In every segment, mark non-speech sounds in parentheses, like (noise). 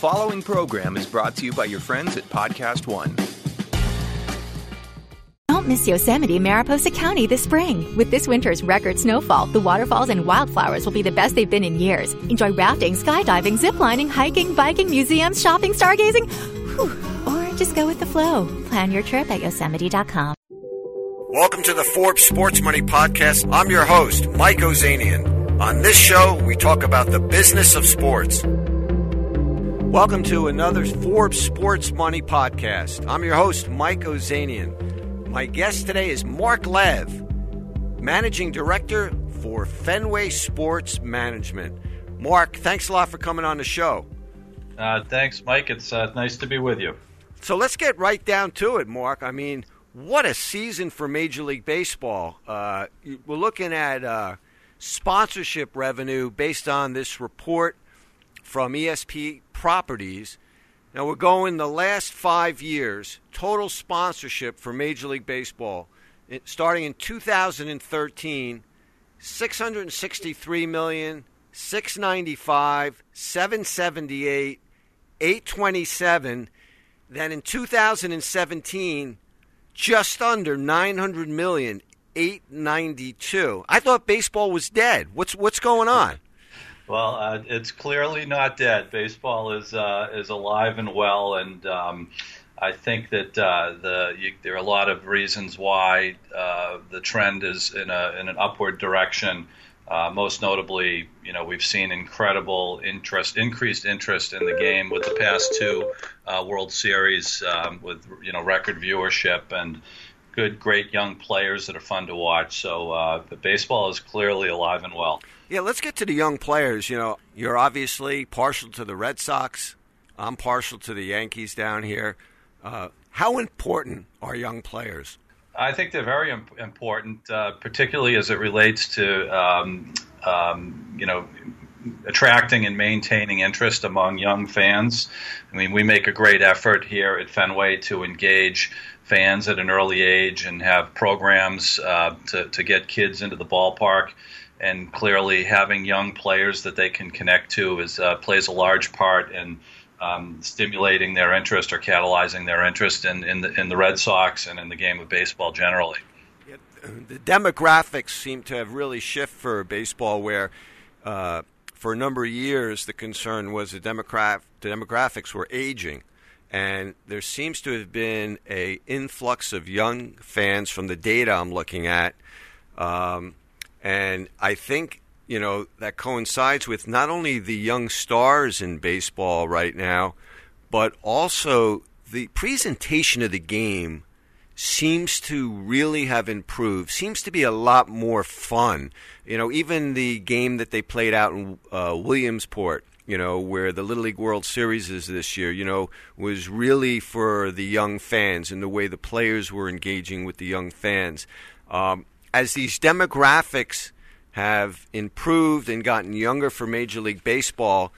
following program is brought to you by your friends at Podcast One. Don't miss Yosemite Mariposa County this spring. With this winter's record snowfall, the waterfalls and wildflowers will be the best they've been in years. Enjoy rafting, skydiving, ziplining, hiking, biking, museums, shopping, stargazing, Whew. or just go with the flow. Plan your trip at yosemite.com. Welcome to the Forbes Sports Money Podcast. I'm your host, Mike Ozanian. On this show, we talk about the business of sports. Welcome to another Forbes Sports Money Podcast. I'm your host, Mike Ozanian. My guest today is Mark Lev, Managing Director for Fenway Sports Management. Mark, thanks a lot for coming on the show. Uh, thanks, Mike. It's uh, nice to be with you. So let's get right down to it, Mark. I mean, what a season for Major League Baseball. Uh, we're looking at uh, sponsorship revenue based on this report from ESP Properties. Now we're going the last five years, total sponsorship for Major League Baseball, it, starting in 2013, 663 million, 695, 778, 827. Then in 2017, just under 900 million, 892. I thought baseball was dead. What's what's going on? Well, uh, it's clearly not dead. Baseball is uh, is alive and well, and um, I think that uh, the you, there are a lot of reasons why uh, the trend is in a in an upward direction. Uh, most notably, you know, we've seen incredible interest, increased interest in the game with the past two uh, World Series, um, with you know record viewership and good, great young players that are fun to watch. So, uh, baseball is clearly alive and well. Yeah, let's get to the young players. You know, you're obviously partial to the Red Sox. I'm partial to the Yankees down here. Uh, how important are young players? I think they're very important, uh, particularly as it relates to um, um, you know attracting and maintaining interest among young fans. I mean, we make a great effort here at Fenway to engage fans at an early age and have programs uh, to, to get kids into the ballpark. And clearly, having young players that they can connect to is uh, plays a large part in um, stimulating their interest or catalyzing their interest in, in the, in the Red Sox and in the game of baseball generally. (clears throat) The demographics seem to have really shifted for baseball, where uh, for a number of years the concern was the, demograph- the demographics were aging, and there seems to have been a influx of young fans from the data I'm looking at, um, and I think you know, that coincides with not only the young stars in baseball right now, but also the presentation of the game seems to really have improved. Seems to be a lot more fun. You know, even the game that they played out in uh, Williamsport, you know, where the Little League World Series is this year, you know, was really for the young fans and the way the players were engaging with the young fans. Um, as these demographics have improved and gotten younger for Major League Baseball.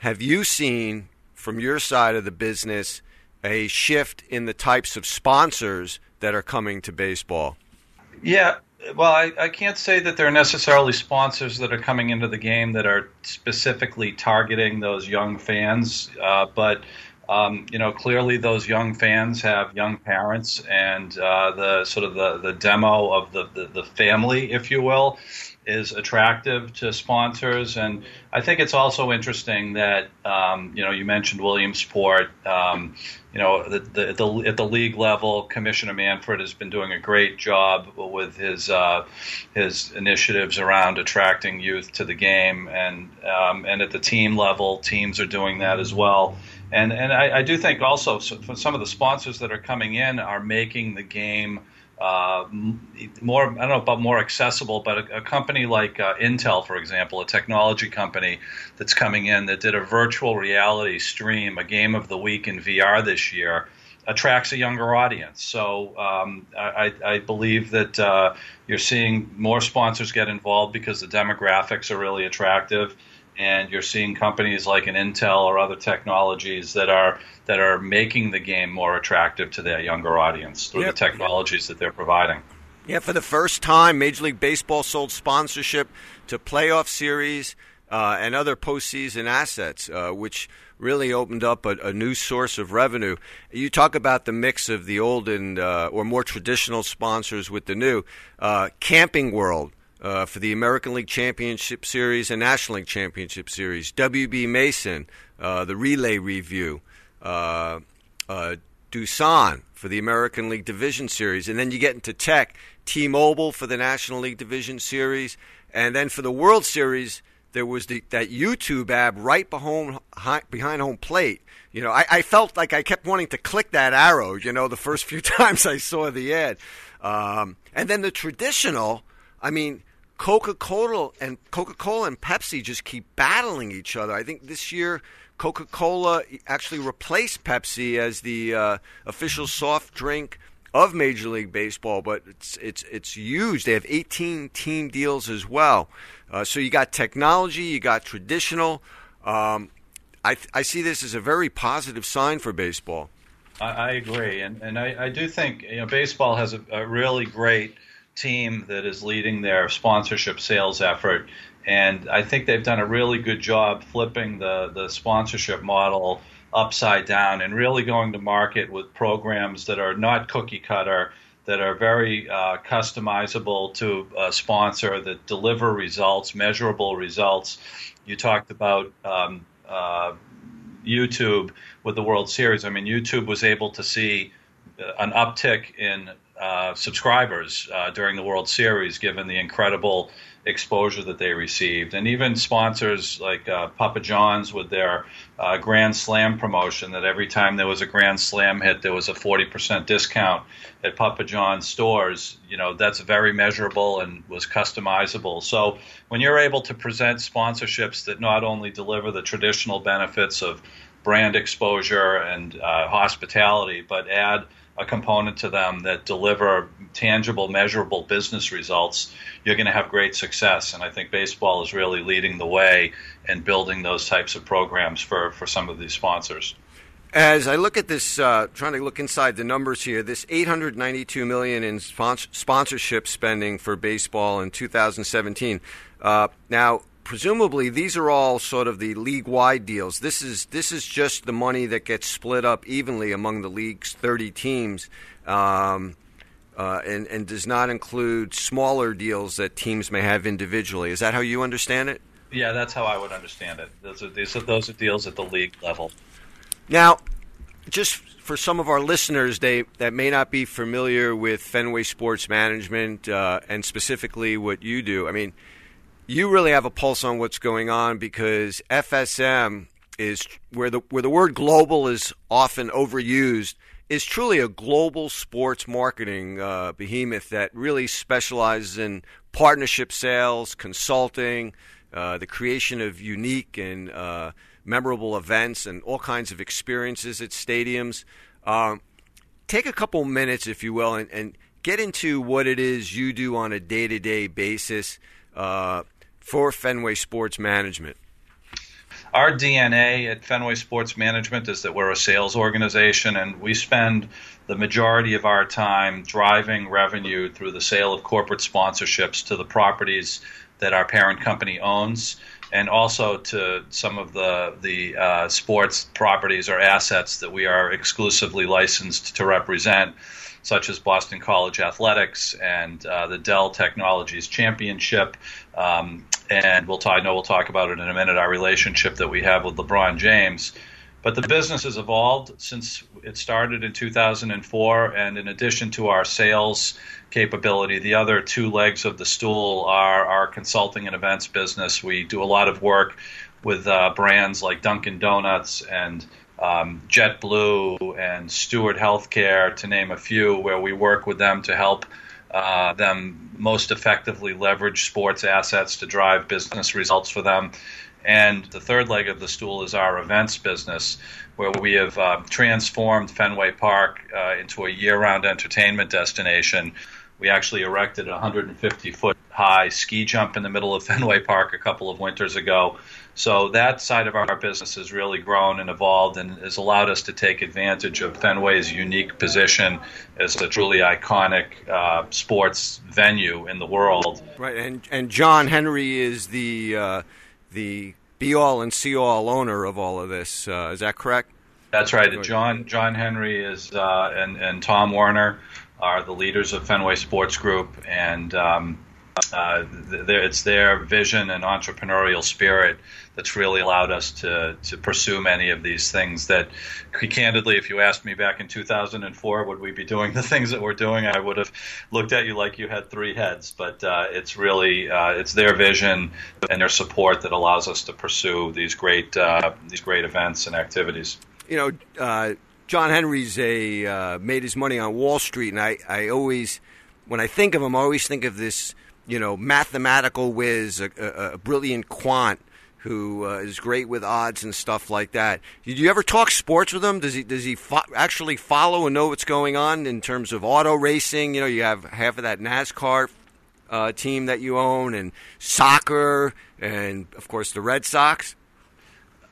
Have you seen from your side of the business a shift in the types of sponsors that are coming to baseball? Yeah, well, I, I, can't say that there are necessarily sponsors that are coming into the game that are specifically targeting those young fans, uh, but um, you know, clearly those young fans have young parents, and uh, the sort of the, the demo of the, the, the family, if you will, is attractive to sponsors. And I think it's also interesting that um, you know you mentioned Williamsport. Um, you know, the, the, the, at the league level, Commissioner Manfred has been doing a great job with his uh, his initiatives around attracting youth to the game, and um, and at the team level, teams are doing that as well. And and I, I do think also so some of the sponsors that are coming in are making the game uh, more I don't know about more accessible, but a, a company like uh, Intel, for example, a technology company that's coming in that did a virtual reality stream, a game of the week in VR this year, attracts a younger audience. So um, I, I, believe that uh, you're seeing more sponsors get involved because the demographics are really attractive and you're seeing companies like an Intel or other technologies that are that are making the game more attractive to their younger audience through yep. the technologies that they're providing. Yeah, for the first time, Major League Baseball sold sponsorship to playoff series, uh, and other postseason assets, uh, which really opened up a, a, new source of revenue. You talk about the mix of the old and uh, or more traditional sponsors with the new. Uh, Camping World uh, for the American League Championship Series and National League Championship Series. WB Mason, uh, the Relay Review. Uh, Doosan for the American League Division Series, and then you get into Tech, T-Mobile for the National League Division Series, and then for the World Series, there was the, that YouTube ad right behind, behind home plate. You know, I, I, felt like I kept wanting to click that arrow. You know, the first (laughs) few times I saw the ad, um, and then the traditional. I mean, Coca-Cola and Coca-Cola and Pepsi just keep battling each other. I think this year Coca-Cola actually replaced Pepsi as the uh, official soft drink of Major League Baseball, but it's it's it's huge. They have 18 team deals as well. Uh, so you got technology, you got traditional. Um, I I see this as a very positive sign for baseball. I, I agree, and and I, I, do think you know baseball has a, a really great team that is leading their sponsorship sales effort, and I think they've done a really good job flipping the the sponsorship model upside down and really going to market with programs that are not cookie cutter, that are very uh, customizable to a sponsor, that deliver results, measurable results. You talked about um, uh, YouTube with the World Series. I mean, YouTube was able to see uh, an uptick in uh, subscribers uh, during the World Series, given the incredible exposure that they received, and even sponsors like uh, Papa John's with their uh, Grand Slam promotion. That every time there was a Grand Slam hit, there was a forty percent discount at Papa John's stores. You know that's very measurable and was customizable. So when you're able to present sponsorships that not only deliver the traditional benefits of brand exposure and uh, hospitality, but add a component to them that deliver tangible, measurable business results, you're going to have great success. And I think baseball is really leading the way in building those types of programs for, for some of these sponsors. As I look at this, uh, trying to look inside the numbers here, this 892 million in sponsorship spending for baseball in 2017. Uh, now, presumably these are all sort of the league-wide deals. This is this is just the money that gets split up evenly among the league's 30 teams, um, uh, and and does not include smaller deals that teams may have individually. Is that how you understand it? Yeah, that's how I would understand it. Those are these are, those are deals at the league level. Now, just for some of our listeners, they that may not be familiar with Fenway Sports Management uh, and specifically what you do. I mean you really have a pulse on what's going on because FSM is where the where the word global is often overused is truly a global sports marketing uh, behemoth that really specializes in partnership sales, consulting, uh, the creation of unique and uh, memorable events, and all kinds of experiences at stadiums. Um, take a couple minutes, if you will, and, and, get into what it is you do on a day to day basis. For Fenway Sports Management? Our DNA at Fenway Sports Management is that we're a sales organization and we spend the majority of our time driving revenue through the sale of corporate sponsorships to the properties that our parent company owns and also to some of the the uh, sports properties or assets that we are exclusively licensed to represent, such as Boston College Athletics and uh, the Dell Technologies Championship, um, and we'll talk, I know we'll talk about it in a minute. Our relationship that we have with LeBron James, but the business has evolved since it started in 2004. And in addition to our sales capability, the other two legs of the stool are our consulting and events business. We do a lot of work with uh, brands like Dunkin' Donuts and um, JetBlue and Steward Healthcare, to name a few, where we work with them to help uh, them most effectively leverage sports assets to drive business results for them. And the third leg of the stool is our events business, where we have uh, transformed Fenway Park uh, into a year round entertainment destination. We actually erected a 150 foot high ski jump in the middle of (laughs) Fenway Park a couple of winters ago so that side of our business has really grown and evolved and has allowed us to take advantage of Fenway's unique position as a truly iconic uh, sports venue in the world. Right, and and John Henry is the uh, the be all and see all owner of all of this. Uh, is that correct? That's right. John John Henry is uh, and and Tom Werner are the leaders of Fenway Sports Group, and um, uh, it's their vision and entrepreneurial spirit that's really allowed us to to pursue many of these things. That, candidly, if you asked me back in 2004, would we be doing the (laughs) things that we're doing? I would have looked at you like you had three heads. But uh, it's really uh, it's their vision and their support that allows us to pursue these great uh, these great events and activities you know, uh, John Henry's a uh, made his money on Wall Street, and I, I always, when I think of him, I always think of this, you know, mathematical whiz, a, a, a brilliant quant who uh, is great with odds and stuff like that. Did you ever talk sports with him? Does he does he fo- actually follow and know what's going on in terms of auto racing? You know, you have half of that NASCAR uh, team that you own, and soccer, and of course the Red Sox.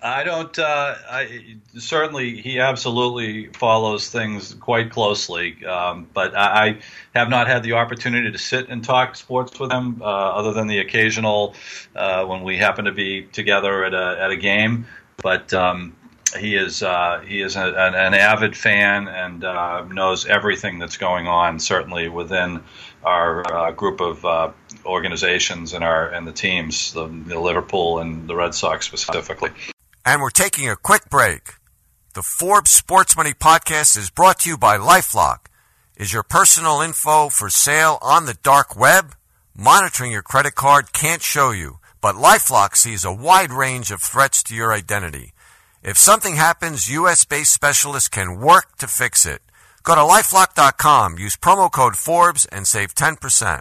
I don't. Uh, I certainly he absolutely follows things quite closely, um, but I, I, have not had the opportunity to sit and talk sports with him, uh, other than the occasional uh, when we happen to be together at a at a game. But um, he is uh, he is a, an, an, avid fan and uh, knows everything that's going on. Certainly within our uh, group of organizations and our and the teams, the, the Liverpool and the Red Sox specifically. And we're taking a quick break. The Forbes Sports Money podcast is brought to you by Lifelock. Is your personal info for sale on the dark web? Monitoring your credit card can't show you, but Lifelock sees a wide range of threats to your identity. If something happens, US based specialists can work to fix it. Go to lifelock.com, use promo code Forbes, and save 10%.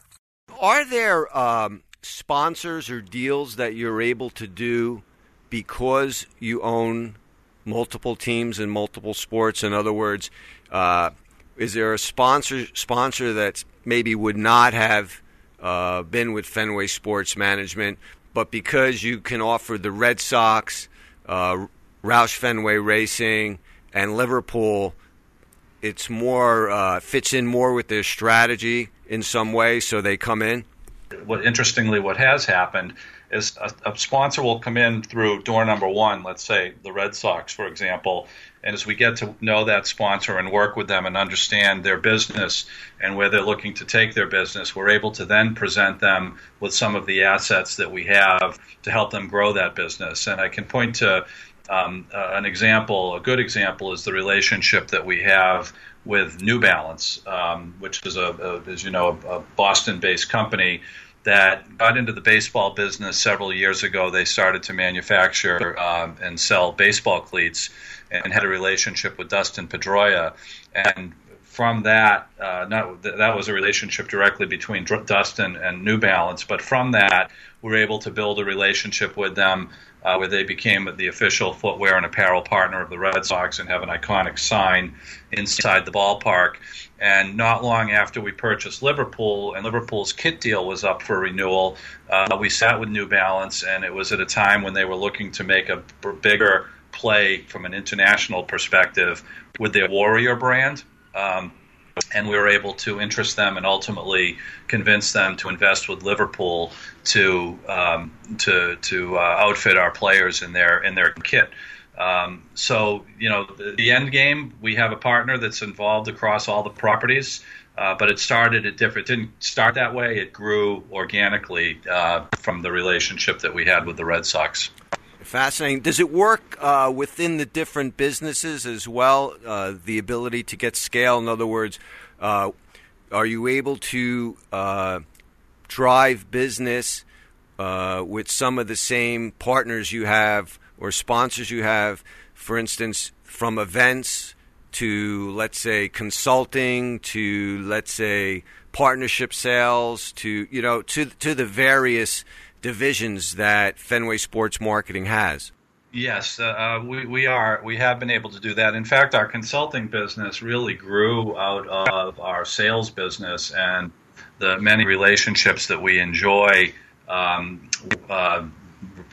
Are there um, sponsors or deals that you're able to do because you own multiple teams in multiple sports? In other words, uh, is there a sponsor sponsor that maybe would not have uh, been with Fenway Sports Management, but because you can offer the Red Sox, uh, Roush Fenway Racing, and Liverpool, it's more uh, fits in more with their strategy in some way, so they come in. What interestingly, what has happened is a, a, sponsor will come in through door number one, let's say the Red Sox, for example. And as we get to know that sponsor and work with them and understand their business and where they're looking to take their business, we're able to then present them with some of the assets that we have to help them grow that business. And I can point to um, uh, an example, a good example is the relationship that we have with New Balance, um, which is a, a, as you know, a, a Boston-based company that got into the baseball business several years ago. They started to manufacture um, and sell baseball cleats and had a relationship with Dustin Pedroia. And from that, uh, not, that was a relationship directly between Dustin and New Balance. But from that, we were able to build a relationship with them uh, where they became the official footwear and apparel partner of the Red Sox and have an iconic sign inside the ballpark. And not long after we purchased Liverpool, and Liverpool's kit deal was up for renewal, uh, we sat with New Balance, and it was at a time when they were looking to make a b- bigger play from an international perspective with their Warrior brand. Um, and we were able to interest them and ultimately convince them to invest with Liverpool to um, to to uh, outfit our players in their in their kit. Um, so, you know, the, the, end game, we have a partner that's involved across all the properties, uh, but it started at different. It didn't start that way. It grew organically uh, from the relationship that we had with the Red Sox. Fascinating. Does it work uh, within the different businesses as well? Uh, the ability to get scale. In other words, uh, are you able to uh, drive business with some of the same partners you have? or sponsors you have, for instance, from events to, let's say, consulting to, let's say, partnership sales to, you know, to, to the various divisions that Fenway Sports Marketing has? Yes, uh, uh, we, we are. We have been able to do that. In fact, our consulting business really grew out of our sales business and the many relationships that we enjoy um, uh,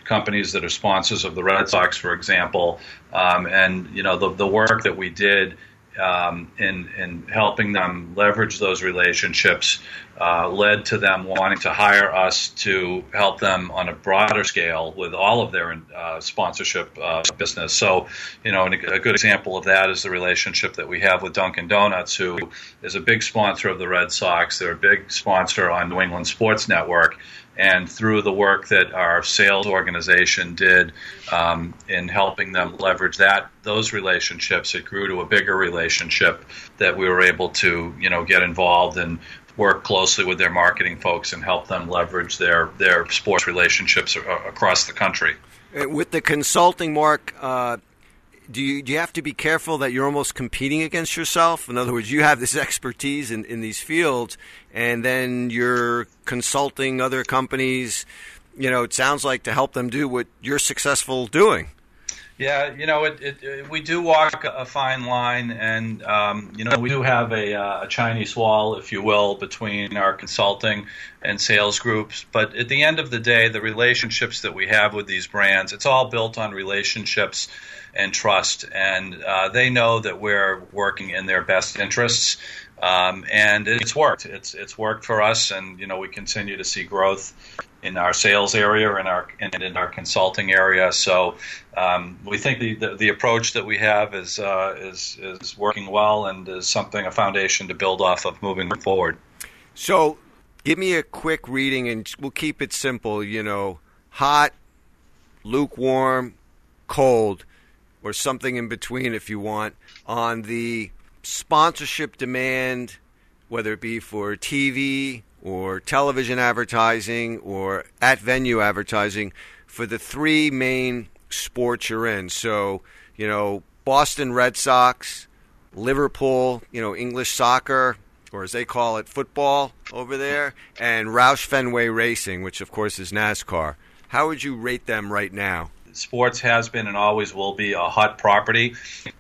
companies that are sponsors of the Red Sox, for example. Um, and you know the the work that we did um, in in helping them leverage those relationships uh, led to them wanting to hire us to help them on a broader scale with all of their uh, sponsorship uh, business. So, you know, a good example of that is the relationship that we have with Dunkin' Donuts, who is a big sponsor of the Red Sox. They're a big sponsor on New England Sports Network and through the work that our sales organization did um, in helping them leverage that those relationships, it grew to a bigger relationship that we were able to you know get involved and work closely with their marketing folks and help them leverage their their sports relationships across the country. Uh, with the consulting, Mark, uh, do you do you have to be careful that you're almost competing against yourself? In other words, you have this (laughs) expertise in, in these fields, and then you're consulting other companies. You know, it sounds like to help them do what you're successful doing. Yeah, you know, it, it, it, we do walk a fine line, and um, you know, we do have a, uh, a, Chinese wall, if you will, between our consulting and sales groups. But at the end of the day, the relationships that we have with these brands, it's all built on relationships and trust, and uh, they know that we're working in their best interests. Um, and it's worked. It's it's worked for us, and you know we continue to see growth in our sales area and our and in our consulting area. So um, we think the, the, the approach that we have is uh, is is working well and is something a foundation to build off of moving forward. So give me a quick reading, and we'll keep it simple. You know, hot, lukewarm, cold, or something in between, if you want, on the sponsorship demand, whether it be for TV or television advertising or at venue advertising for the three main sports you're in. So, you know, Boston Red Sox, Liverpool, you know, English soccer, or as they call it, football over there, and Roush Fenway Racing, which of course is NASCAR. How would you rate them right now? Sports has been and always will be a hot property.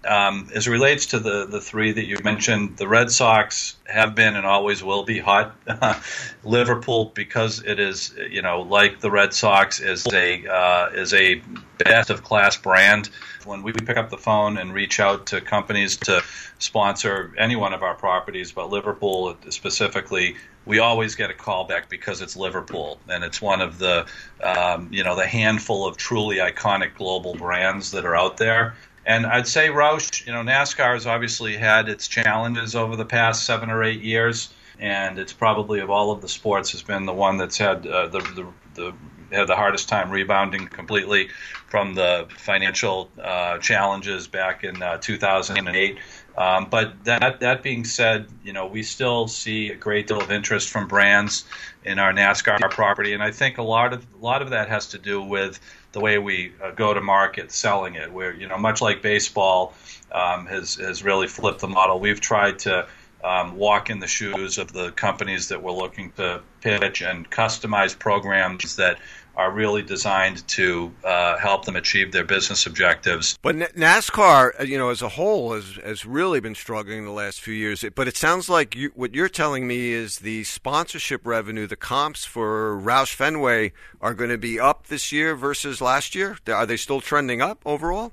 Um, as it relates to the, the three that you mentioned, the Red Sox have been and always will be hot. (laughs) Liverpool, because it is, you know, like the Red Sox, is a uh, is a best of class brand. When we pick up the phone and reach out to companies to sponsor any one of our properties, but Liverpool specifically, we always get a callback because it's Liverpool, and it's one of the um, you know the handful of truly iconic global brands that are out there. And I'd say Roush, you know, NASCAR has obviously had its challenges over the past seven or eight years, and it's probably of all of the sports has been the one that's had uh, the, the, the had the hardest time rebounding completely from the financial uh, challenges back in uh, 2008. Um, but that that being said, you know we still see a great deal of interest from brands in our NASCAR property, and I think a lot of a lot of that has to do with the way we uh, go to market selling it. Where you know much like baseball um, has has really flipped the model. We've tried to um, walk in the shoes of the companies that we're looking to pitch and customize programs that are really designed to uh, help them achieve their business objectives. But NASCAR, uh, you know, as a whole, has has really been struggling the last few years. But it sounds like you, what you're telling me is the sponsorship revenue, the comps for Roush Fenway, are going to be up this year versus last year. Are they still trending up overall?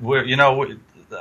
We're, you know,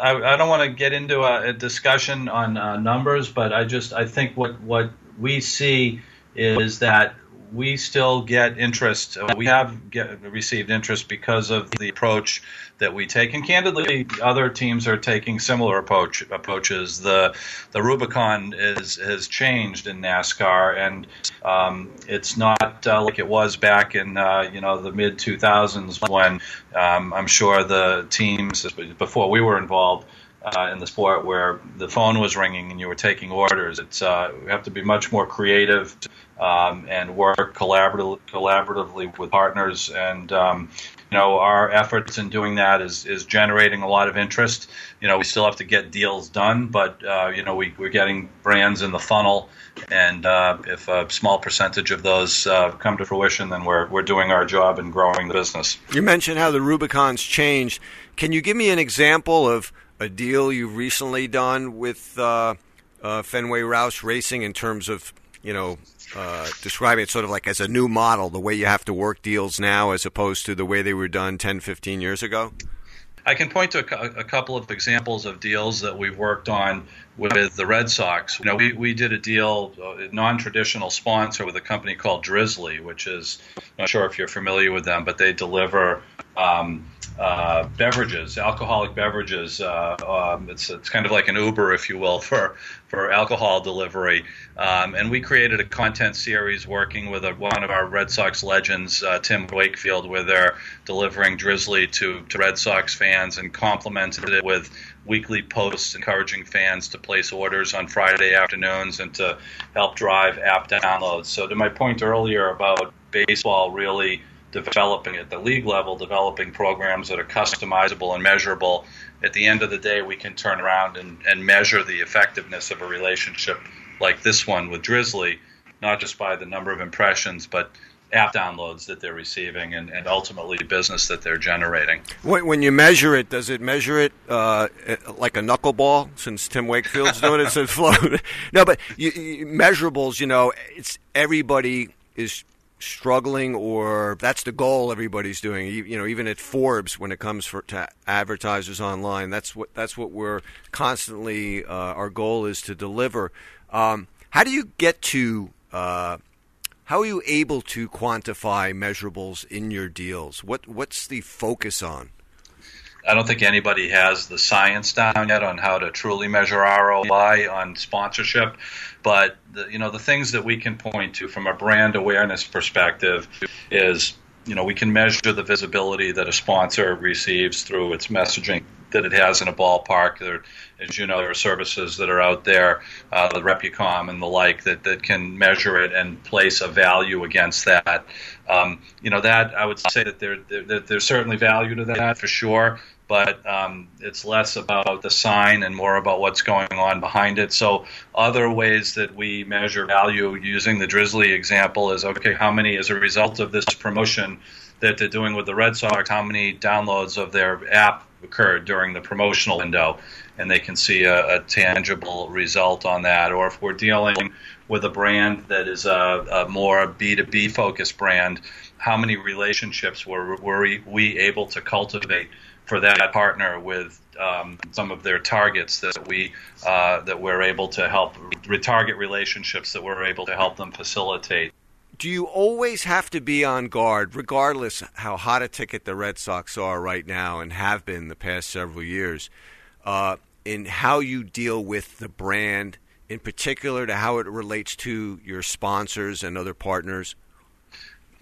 I, I don't want to get into a, a discussion on uh, numbers, but I just I think what what we see is that we still get interest. Uh, we have get, received interest because of the approach that we take, and candidly, other teams are taking similar approach approaches. The the Rubicon is has changed in NASCAR, and um, it's not uh, like it was back in uh, you know the mid 2000s when um, I'm sure the teams before we were involved uh, in the sport where the phone was ringing and you were taking orders. It's uh, we have to be much more creative um, and work collaboratively, with partners. And um, you know, our efforts in doing that is is generating a lot of interest. You know, we still have to get deals done, but uh, you know, we, we're getting brands in the funnel. And uh, if a small percentage of those uh, come to fruition, then we're we're doing our job in growing the business. You mentioned how the Rubicon's changed. Can you give me an example of a deal you've recently done with uh, uh, Fenway Roush Racing in terms of you know uh, describing it sort of like as a new model, the way you have to work deals now as opposed to the way they were done 10, 15 years ago? I can point to a, a, couple of examples of deals that we've worked on with the Red Sox. You know, we, we did a deal, a non-traditional sponsor with a company called Drizly, which is I'm not sure if you're familiar with them, but they deliver um, uh, beverages, alcoholic beverages. Uh, um, it's it's kind of like an Uber, if you will, (laughs) for for alcohol delivery. Um, and we created a content series working with a, one of our Red Sox legends, uh, Tim Wakefield, where they're delivering Drizly to to Red Sox fans and complemented it with weekly posts encouraging fans to place orders on Friday afternoons and to help drive app downloads. So to my point earlier about baseball really developing at the league level, developing programs that are customizable and measurable. At the end of the day, we can turn around and, and measure the effectiveness of a relationship like this one with Drizly, not just by the number of impressions, but app downloads that they're receiving and, and ultimately business that they're generating. When you measure it, does it measure it uh, like a knuckleball? Since Tim Wakefield's doing it, (laughs) float. no, but you, you, measurables, you know, it's everybody is struggling or that's the goal everybody's doing. You know even at Forbes when it comes for to advertisers online that's what that's what we're constantly uh, our goal is to deliver. Um, how do you get to uh, how are you able to quantify measurables in your deals? What what's the focus on I don't think anybody has the science down yet on how to truly measure ROI on sponsorship. But the, you know the things that we can point to from a brand awareness perspective is you know we can measure the visibility that a sponsor receives through its messaging that it has in a ballpark. There, as you know, there are services that are out there, uh, the Repucom and the like, that, that can measure it and place a value against that. Um, you know, that I would say that there, there, there's certainly value to that for sure but um, it's less about the sign and more about what's going on behind it. So, other ways that we measure value using the Drizly example is okay, how many, as a result of this promotion that they're doing with the Red Sox, how many downloads of their app occurred during the promotional window? And they can see a, a tangible result on that. Or if we're dealing with a brand that is a, a more B2B focused brand, how many relationships were, were we able to cultivate? For that partner with um, some of their targets that we uh, that we're able to help retarget relationships that we're able to help them facilitate. Do you always have to be on guard, regardless how hot a ticket the Red Sox are right now and have been the past several years, uh, in how you deal with the brand, in particular to how it relates to your sponsors and other partners?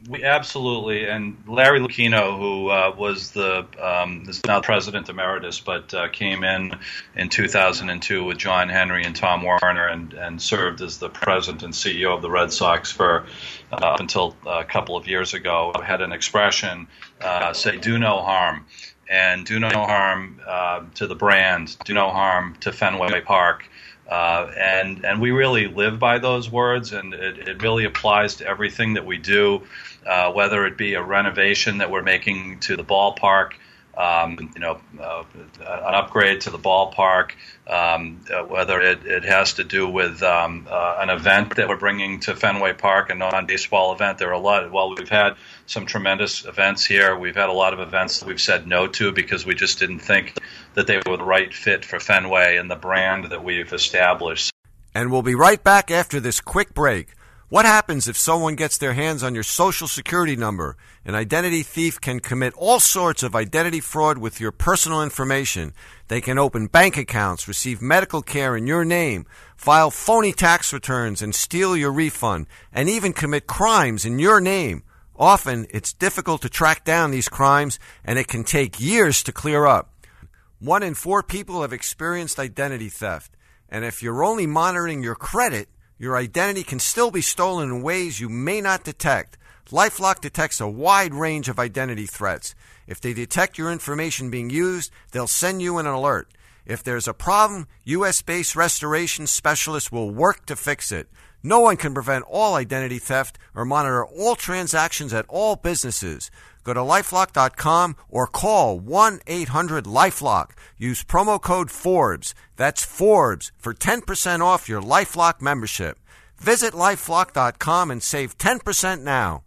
We absolutely, and Larry Lucchino, who uh, was the um, is now president emeritus, but uh, came in in 2002 with John Henry and Tom Werner, and and served as the president and CEO of the Red Sox for uh, until a couple of years ago. Had an expression uh, say, "Do no harm." And do no harm uh, to the brand, do no harm to Fenway Park, uh, and and we really live by those words, and it, it really applies to everything that we do uh, whether it be a renovation that we're making to the ballpark, um, you know, uh, an upgrade to the ballpark, um, uh, whether it, it, has to do with um, uh, an event that we're bringing to Fenway Park, a non-baseball event. There are a lot. Well, we've had some tremendous events here. We've had a lot of events that we've said no to because we just didn't think that they were the right fit for Fenway and the brand that we've established. And we'll be right back after this quick break. What happens if someone gets their hands on your social security number? An identity thief can commit all sorts of identity fraud with your personal information. They can open bank accounts, receive medical care in your name, file phony tax returns and steal your refund, and even commit crimes in your name. Often, it's difficult to track down these crimes and it can take years to clear up. One in four people have experienced identity theft. And if you're only monitoring your credit, your identity can still be stolen in ways you may not detect. Lifelock detects a wide range of identity threats. If they detect your information being used, they'll send you an alert. If there's a problem, US based restoration specialists will work to fix it. No one can prevent all identity theft or monitor all transactions at all businesses. Go to lifelock.com or call 1 800 Lifelock. Use promo code Forbes. That's Forbes for 10% off your Lifelock membership. Visit lifelock.com and save 10% now.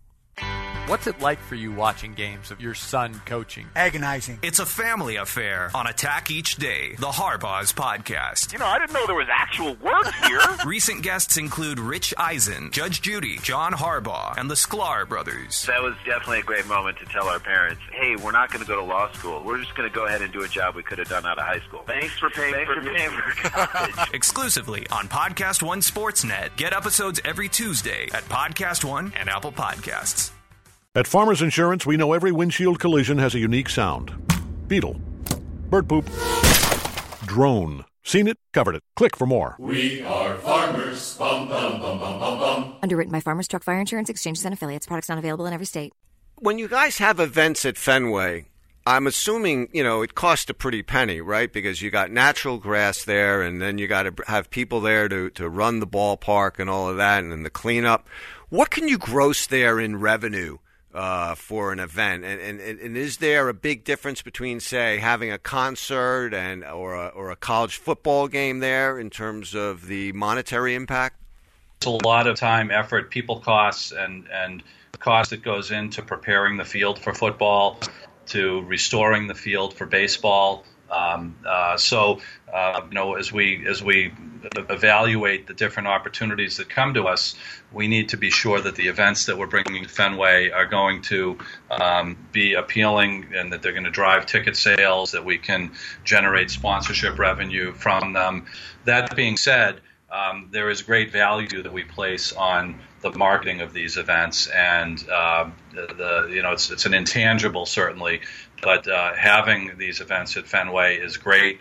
What's it like for you watching games of your son coaching? Agonizing. It's a family affair on Attack Each Day, the Harbaugh's podcast. You know, I didn't know there was actual work here. (laughs) Recent guests include Rich Eisen, Judge Judy, John Harbaugh, and the Sklar brothers. That was definitely a great moment to tell our parents, hey, we're not going to go to law school. We're just going to go ahead and do a job we could have done out of high school. Thanks for paying, Thanks for, paying for (laughs) college. Exclusively on Podcast One Sportsnet. Get episodes every Tuesday at Podcast One and Apple Podcasts. At Farmers Insurance, we know every windshield collision has a unique sound. Beetle. Bird poop. Drone. Seen it, covered it. Click for more. We are farmers. Bum, bum, bum, bum, bum, bum. Underwritten by Farmers Truck Fire Insurance Exchanges and Affiliates. Products not available in every state. When you guys have events at Fenway, I'm assuming, you know, it costs a pretty penny, right? Because you got natural grass there, and then you got to have people there to, to run the ballpark and all of that, and then the cleanup. What can you gross there in revenue? Uh, for an event? And, and, and is there a big difference between, say, having a concert and or a, or a college football game there in terms of the monetary impact? It's a lot of time, effort, people costs, and and cost that goes into preparing the field for football, to restoring the field for baseball. Um, uh, so, uh, you know, as we as we evaluate the different opportunities that come to us, we need to be sure that the events that we're bringing to Fenway are going to um, be appealing and that they're going to drive ticket sales, that we can generate sponsorship revenue from them. That being said, um, there is great value that we place on the marketing of these events, and uh, the, the, you know it's it's an intangible certainly, but uh, having these events at Fenway is great.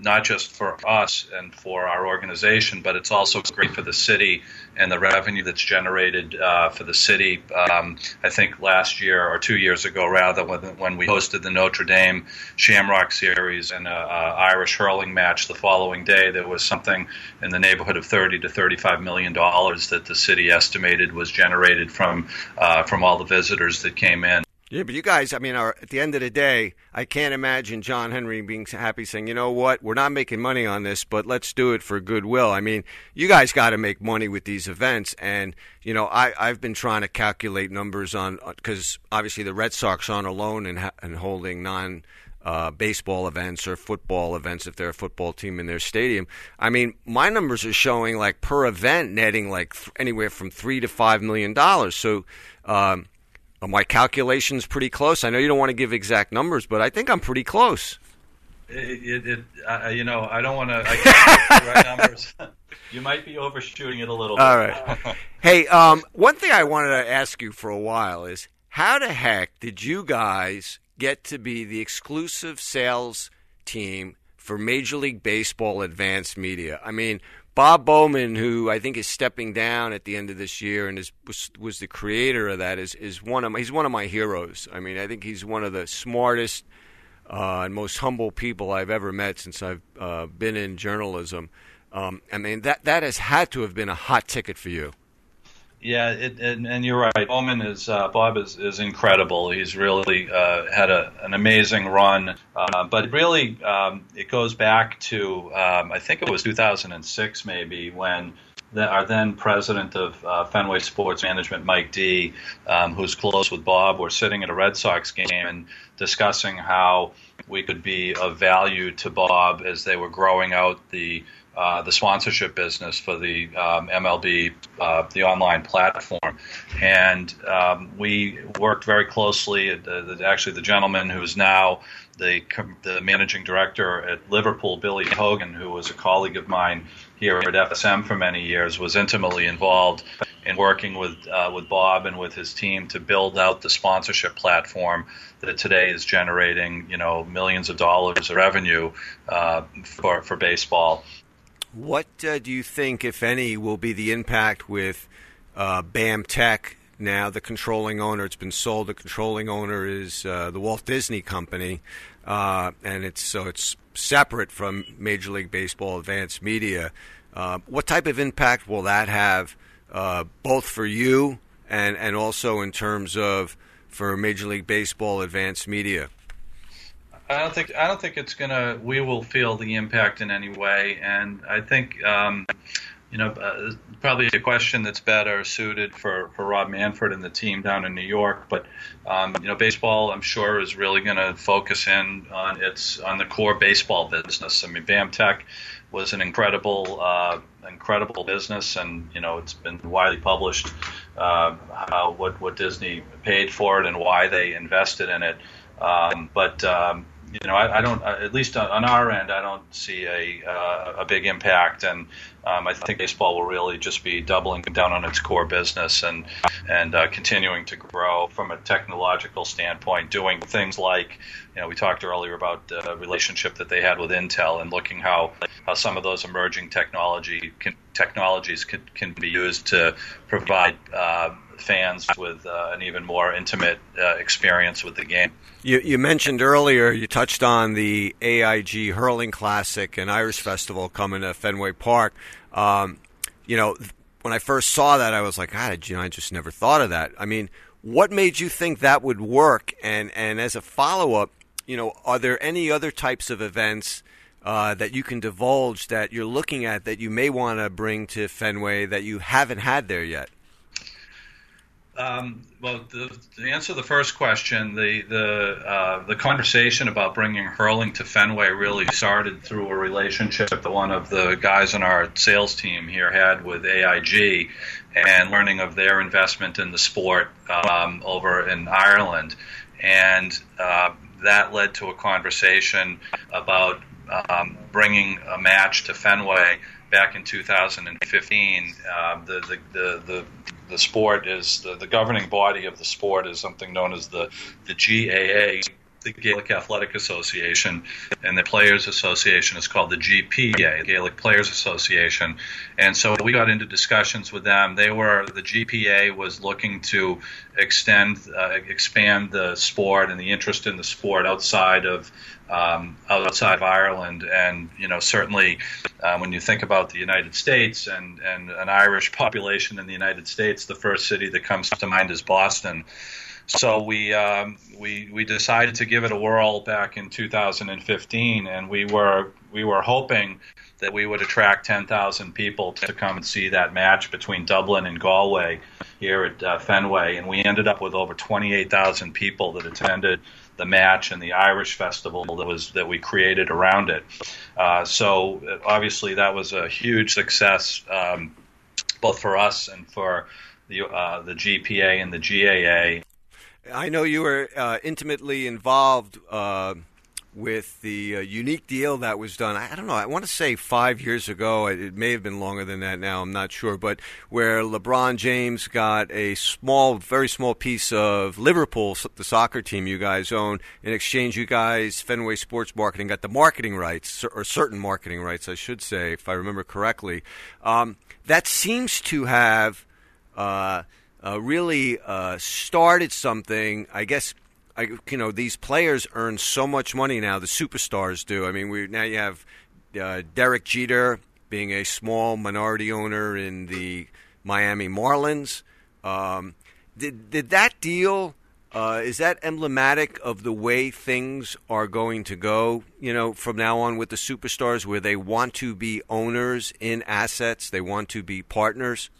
Not just for us and for our organization, but it's also great for the city and the revenue that's generated uh, for the city. Um, I think last year or two years ago, rather, when, when we hosted the Notre Dame Shamrock Series and a Irish hurling match the following day, there was something in the neighborhood of 30 to 35 million dollars that the city estimated was generated from uh, from all the visitors that came in. Yeah, but you guys, I mean, are, at the end of the day, I can't imagine John Henry being happy saying, you know what, we're not making money on this, but let's do it for goodwill. I mean, you guys got to make money with these events. And, you know, I, I've been trying to calculate numbers on, because obviously the Red Sox aren't alone in, in holding non uh, baseball events or football events if they're a football team in their stadium. I mean, my numbers are showing like per event netting like th- anywhere from three to five million dollars. So, um, are my calculations pretty close? I know you don't want to give exact numbers, but I think I'm pretty close. It, it, it uh, you know, I don't want to. I can't the right numbers. (laughs) you might be overshooting it a little. bit. All right. hey, um, one thing I wanted to ask you for a while is how the heck did you guys get to be the exclusive sales team for Major League Baseball Advanced Media? I mean, Bob Bowman, who I think is stepping down at the end of this year and is was, was the creator of that, is is one of my, he's one of my heroes. I mean, I think he's one of the smartest uh, and most humble people I've ever met since I've uh, been in journalism. Um, I mean, that that has had to have been a hot ticket for you. Yeah, it, and, and, you're right. Bowman is uh, Bob is, is incredible. He's really uh, had a, an amazing run. Uh, but really, um, it goes back to um, I think it was 2006 maybe when the, our then president of uh, Fenway Sports Management, Mike Dee, um, who's close with Bob, were sitting at a Red Sox game and discussing how we could be of value to Bob as they were growing out the uh, the sponsorship business for the um, MLB, uh, the online platform, and um, we worked very closely. The, the, actually, the gentleman who's now the the managing director at Liverpool, Billy Hogan, who was a colleague of mine here at FSM for many years, was intimately involved in working with uh, with Bob and with his team to build out the sponsorship platform that today is generating you know millions of dollars of revenue uh, for for baseball. What uh, do you think, if any, will be the impact with uh, BAMTech? Now, the controlling owner, it's been sold. The controlling owner is uh, the Walt Disney Company, uh, and it's so it's separate from Major League Baseball Advanced Media. Uh, what type of impact will that have, uh, both for you and and also in terms of for Major League Baseball Advanced Media? I don't think I don't think it's gonna. We will feel the impact in any way, and I think um, you know, uh, probably a question that's better suited for, for Rob Manfred and the team down in New York. But um, you know, baseball, I'm sure, is really going to focus in on its on the core baseball business. I mean, BAMTech was an incredible uh, incredible business, and you know, it's been widely published uh, how what what Disney paid for it and why they invested in it. Um, but um, you know, I, I don't. At least on our end, I don't see a uh, a big impact, and um, I think baseball will really just be doubling down on its core business and and uh, continuing to grow from a technological standpoint, doing things like, you know, we talked earlier about the relationship that they had with Intel and looking how how some of those emerging technology can, technologies can, can be used to provide. Uh, fans with uh, an even more intimate uh, experience with the game. You, you, mentioned earlier, you touched on the AIG Hurling Classic and Irish Festival coming to Fenway Park. Um, you know, when I first saw that, I was like, God, you know, I just never thought of that. I mean, what made you think that would work? And and as a follow up, you know, are there any other types of events? Uh, that you can divulge that you're looking at that you may want to bring to Fenway that you haven't had there yet? Um, well, the, to answer the first question, the the uh, the conversation about bringing hurling to Fenway really started through a relationship that one of the guys on our sales team here had with AIG, and learning of their investment in the sport um, over in Ireland, and uh, that led to a conversation about um, bringing a match to Fenway back in 2015. Uh, the, the, the, the the sport is the, the governing body of the sport is something known as the the GAA, the Gaelic Athletic Association, and the Players Association is called the GPA, Gaelic Players Association. And so we got into discussions with them. They were the GPA was looking to extend, uh, expand the sport and the interest in the sport outside of um, outside of Ireland. And you know, certainly uh, when you think about the United States and and an Irish population in the United States, the first city that comes to mind is Boston. So we um, we we decided to give it a whirl back in 2015, and we were we were hoping that we would attract 10,000 people to come and see that match between Dublin and Galway here at uh, Fenway, and we ended up with over 28,000 people that attended the match and the Irish festival that was that we created around it. Uh, so obviously that was a huge success, um, both for us and for the uh, the GPA and the GAA. I know you were uh, intimately involved uh, with the uh, unique deal that was done. I, I, don't know. I want to say five years ago. It may have been longer than that now. I'm not sure. But where LeBron James got a small, very small piece of Liverpool, the soccer team you guys own. In exchange, you guys, Fenway Sports Marketing, got the marketing rights, or certain marketing rights, I should say, if I remember correctly. Um, that seems to have. Uh, uh, really uh, started something. I guess I, you know these players earn so much money now. The superstars do. I mean, we now you have uh, Derek Jeter being a small minority owner in the Miami Marlins. Um, did did that deal? Uh, is that emblematic of the way things are going to go? You know, from now on with the superstars, where they want to be owners in assets, they want to be partners.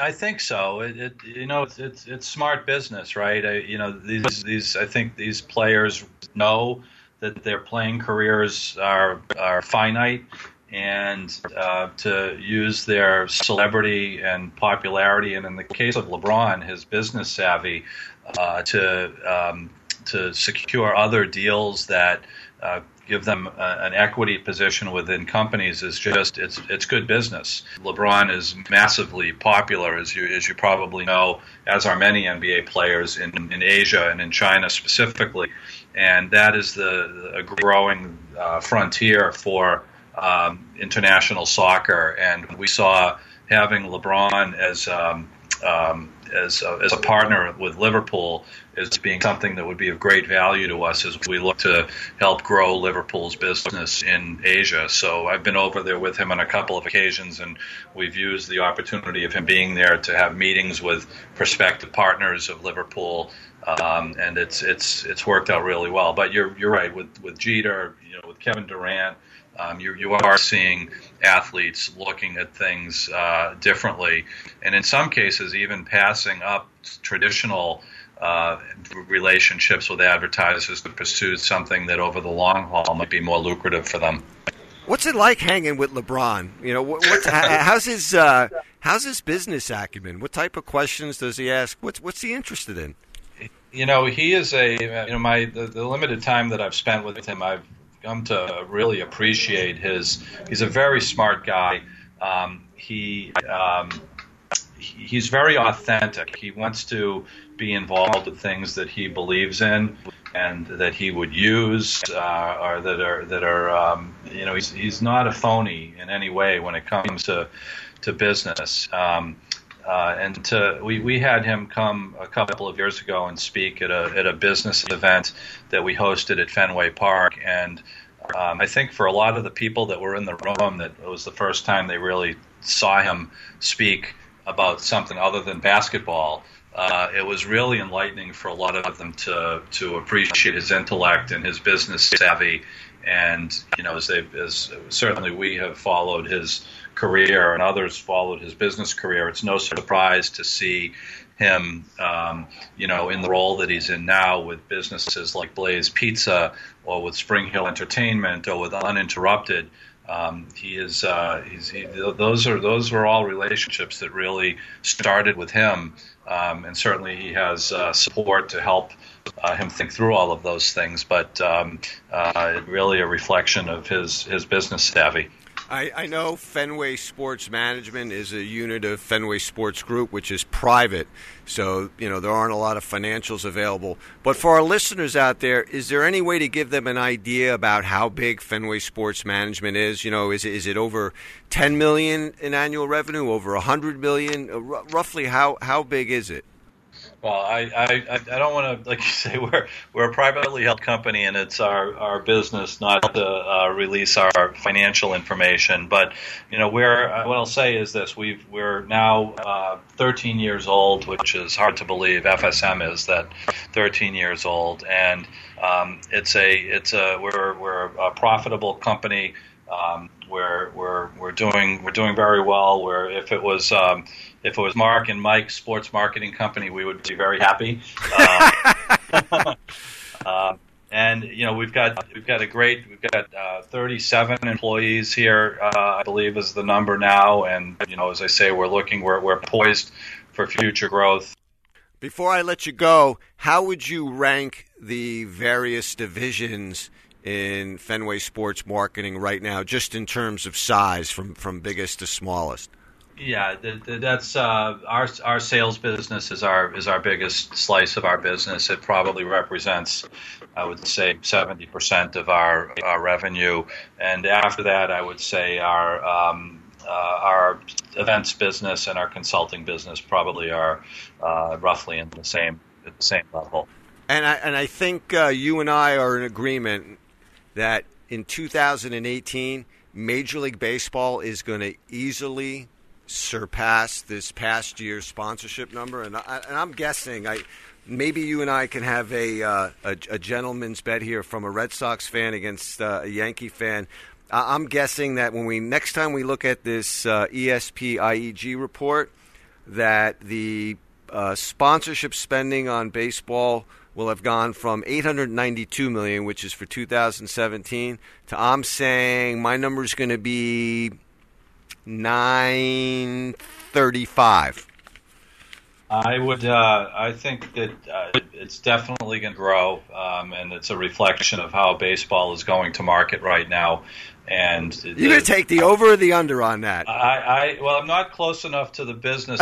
I think so. It, it you know it's, it's, it's smart business, right? I, you know these these I think these players know that their playing careers are are finite, and uh, to use their celebrity and popularity, and in the case of LeBron, his business savvy, uh, to um, to secure other deals that uh, give them a, an equity position within companies is just it's it's good business. LeBron is massively popular, as you as you probably know, as are many NBA players in in Asia and in China specifically, and that is the a growing uh, frontier for um, international soccer. And we saw having LeBron as um, um, as a, as a partner with Liverpool as being something that would be of great value to us as we look to help grow Liverpool's business in Asia. So I've been over there with him on a couple of occasions, and we've used the opportunity of him being there to have meetings with prospective partners of Liverpool um, and it's it's it's worked out really well. But you're you're right with with Jeter, you know, with Kevin Durant. Um, you, you are seeing athletes looking at things uh, differently, and in some cases, even passing up traditional uh, relationships with advertisers to pursue something that over the long haul might be more lucrative for them. What's it like hanging with LeBron? You know, what's, (laughs) how's his uh, how's his business acumen? What type of questions does he ask? What's what's he interested in? You know, he is a you know my the, the limited time that I've spent with him, I've come to really appreciate his. He's a very smart guy. Um, he um, he's very authentic. He wants to be involved with things that he believes in and that he would use, uh, or that are that are um, you know he's he's not a phony in any way when it comes to to business. Um, uh, and to, we, we had him come a couple of years ago and speak at a, at a business event that we hosted at Fenway Park. And um, I think for a lot of the people that were in the room, that it was the first time they really saw him speak about something other than basketball. Uh, it was really enlightening for a lot of them to to appreciate his intellect and his business savvy, and you know, as they as certainly we have followed his career and others followed his business career. It's no surprise to see him, um, you know, in the role that he's in now with businesses like Blaze Pizza or with SpringHill Entertainment or with Uninterrupted. Um, he is uh, he, those are those were all relationships that really started with him, um, and certainly he has uh, support to help uh, him think through all of those things. But um, uh, really a reflection of his his business savvy. I, I, know Fenway Sports Management is a unit of Fenway Sports Group, which is private. So, you know, there aren't a lot of financials available. But for our listeners out there, is there any way to give them an idea about how big Fenway Sports Management is? You know, is is it over 10 million in annual revenue, over 100 million? Uh, roughly, how, how big is it? Well, I, I, I don't want to, like you say, (laughs) we're we're a privately held company, and it's our, our business not to uh, release our financial information. But you know, we're uh, what I'll say is this: we've we're now uh, 13 years old, which is hard to believe. FSM is that 13 years old, and um, it's a it's a we're we're a profitable company. Um, we're we're we're doing we're doing very well. Where if it was um, if it was Mark and Mike's sports marketing company, we would be very happy. Uh, (laughs) uh, and you know we've got we've got a great we've got uh, 37 employees here, uh, I believe is the number now. And you know as I say, we're looking we're we're poised for future growth. Before I let you go, how would you rank the various divisions? in Fenway Sports Marketing right now, just in terms of size, from from biggest to smallest? Yeah, that's uh, our our sales business is our is our biggest slice of our business. It probably represents, I would say, seventy percent of our, our revenue, and after that, I would say our um, uh, our events business and our consulting business probably are uh, roughly in the same at the same level. And I and I think uh, you and I are in agreement that in 2018, Major League Baseball is going to easily surpass this past year's sponsorship number, and, I, I'm guessing I maybe you and I can have a, uh, a, a gentleman's bet here from a Red Sox fan against uh, a Yankee fan. I'm guessing that when we next time we look at this uh, ESP IEG report, that the uh, sponsorship spending on baseball will have gone from 892 million, which is for 2017, to I'm saying my number is going to be 935. I would. Uh, I think that uh, it's definitely going to grow, um, and it's a reflection of how baseball is going to market right now. And you're going to take the over or the under on that? I, I well, I'm not close enough to the business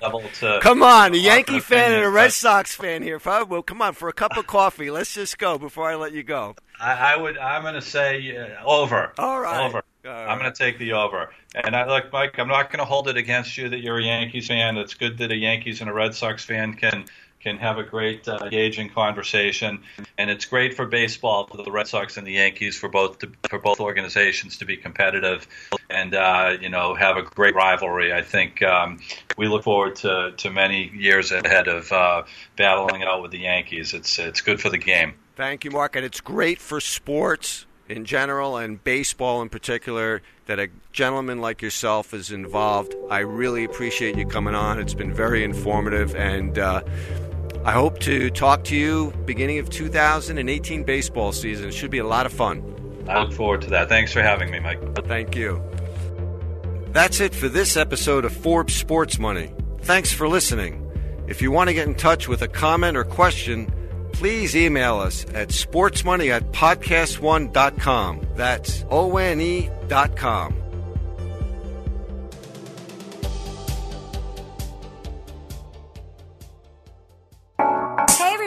level to. (laughs) Come on, a Yankee fan and a Red Sox fan here. Well, come on for a cup of coffee. Let's just go before I let you go. I, I would. I'm going to say uh, over. All right. Over. I'm going to take the over. And I look, Mike, I'm not going to hold it against you that you're a Yankees fan. It's good that a Yankees and a Red Sox fan can can have a great uh, engaging conversation, and it's great for baseball for the Red Sox and the Yankees for both to, for both organizations to be competitive and uh, you know have a great rivalry. I think um, we look forward to, to many years ahead of uh, battling out with the Yankees. It's it's good for the game. Thank you, Mark, and it's great for sports in general and baseball in particular that a gentleman like yourself is involved. I really appreciate you coming on. It's been very informative and. Uh, I hope to talk to you beginning of 2018 baseball season. It should be a lot of fun. I look forward to that. Thanks for having me, Mike. Thank you. That's it for this episode of Forbes Sports Money. Thanks for listening. If you want to get in touch with a comment or question, please email us at sportsmoney at podcast1.com. That's O N E dot com.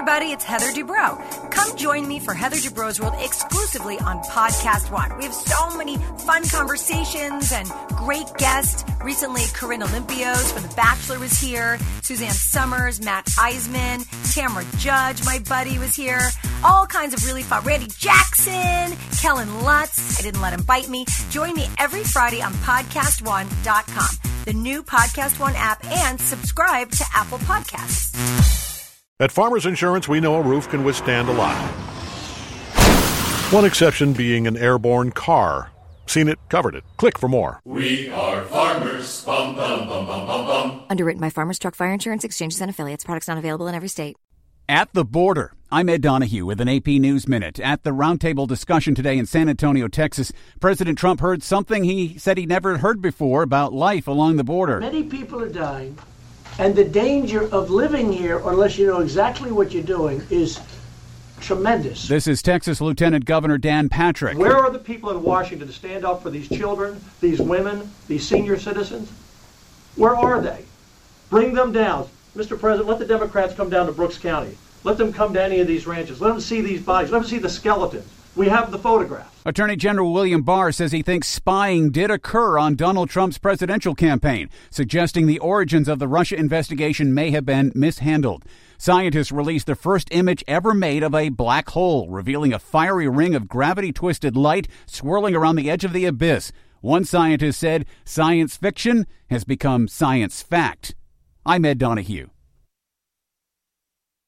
Everybody, it's Heather Dubrow. Come join me for Heather Dubrow's World exclusively on Podcast One. We have so many fun conversations and great guests. Recently, Corinne Olympios from The Bachelor was here. Suzanne Somers, Matt Iseman, Tamra Judge, my buddy, was here. All kinds of really fun. Randy Jackson, Kellen Lutz. I didn't let him bite me. Join me every Friday on PodcastOne.com, the new Podcast One app, and subscribe to Apple Podcasts. At Farmers Insurance, we know a roof can withstand a lot. One exception being an airborne car. Seen it, covered it. Click for more. We are farmers. Bum, bum, bum, bum, bum, bum. Underwritten by Farmers Truck Fire Insurance Exchanges and Affiliates. Products not available in every state. At the border, I'm Ed Donahue with an AP News Minute. At the roundtable discussion today in San Antonio, Texas, President Trump heard something he said he never heard before about life along the border. Many people are dying, and the danger of living here, unless you know exactly what you're doing, is tremendous. This is Texas Lieutenant Governor Dan Patrick. Where are the people in Washington to stand up for these children, these women, these senior citizens? Where are they? Bring them down. Mr. President, let the Democrats come down to Brooks County. Let them come to any of these ranches. Let them see these bodies. Let them see the skeletons. We have the photographs. Attorney General William Barr says he thinks spying did occur on Donald Trump's presidential campaign, suggesting the origins of the Russia investigation may have been mishandled. Scientists released the first image ever made of a black hole, revealing a fiery ring of gravity twisted light swirling around the edge of the abyss. One scientist said science fiction has become science fact. I'm Ed Donahue.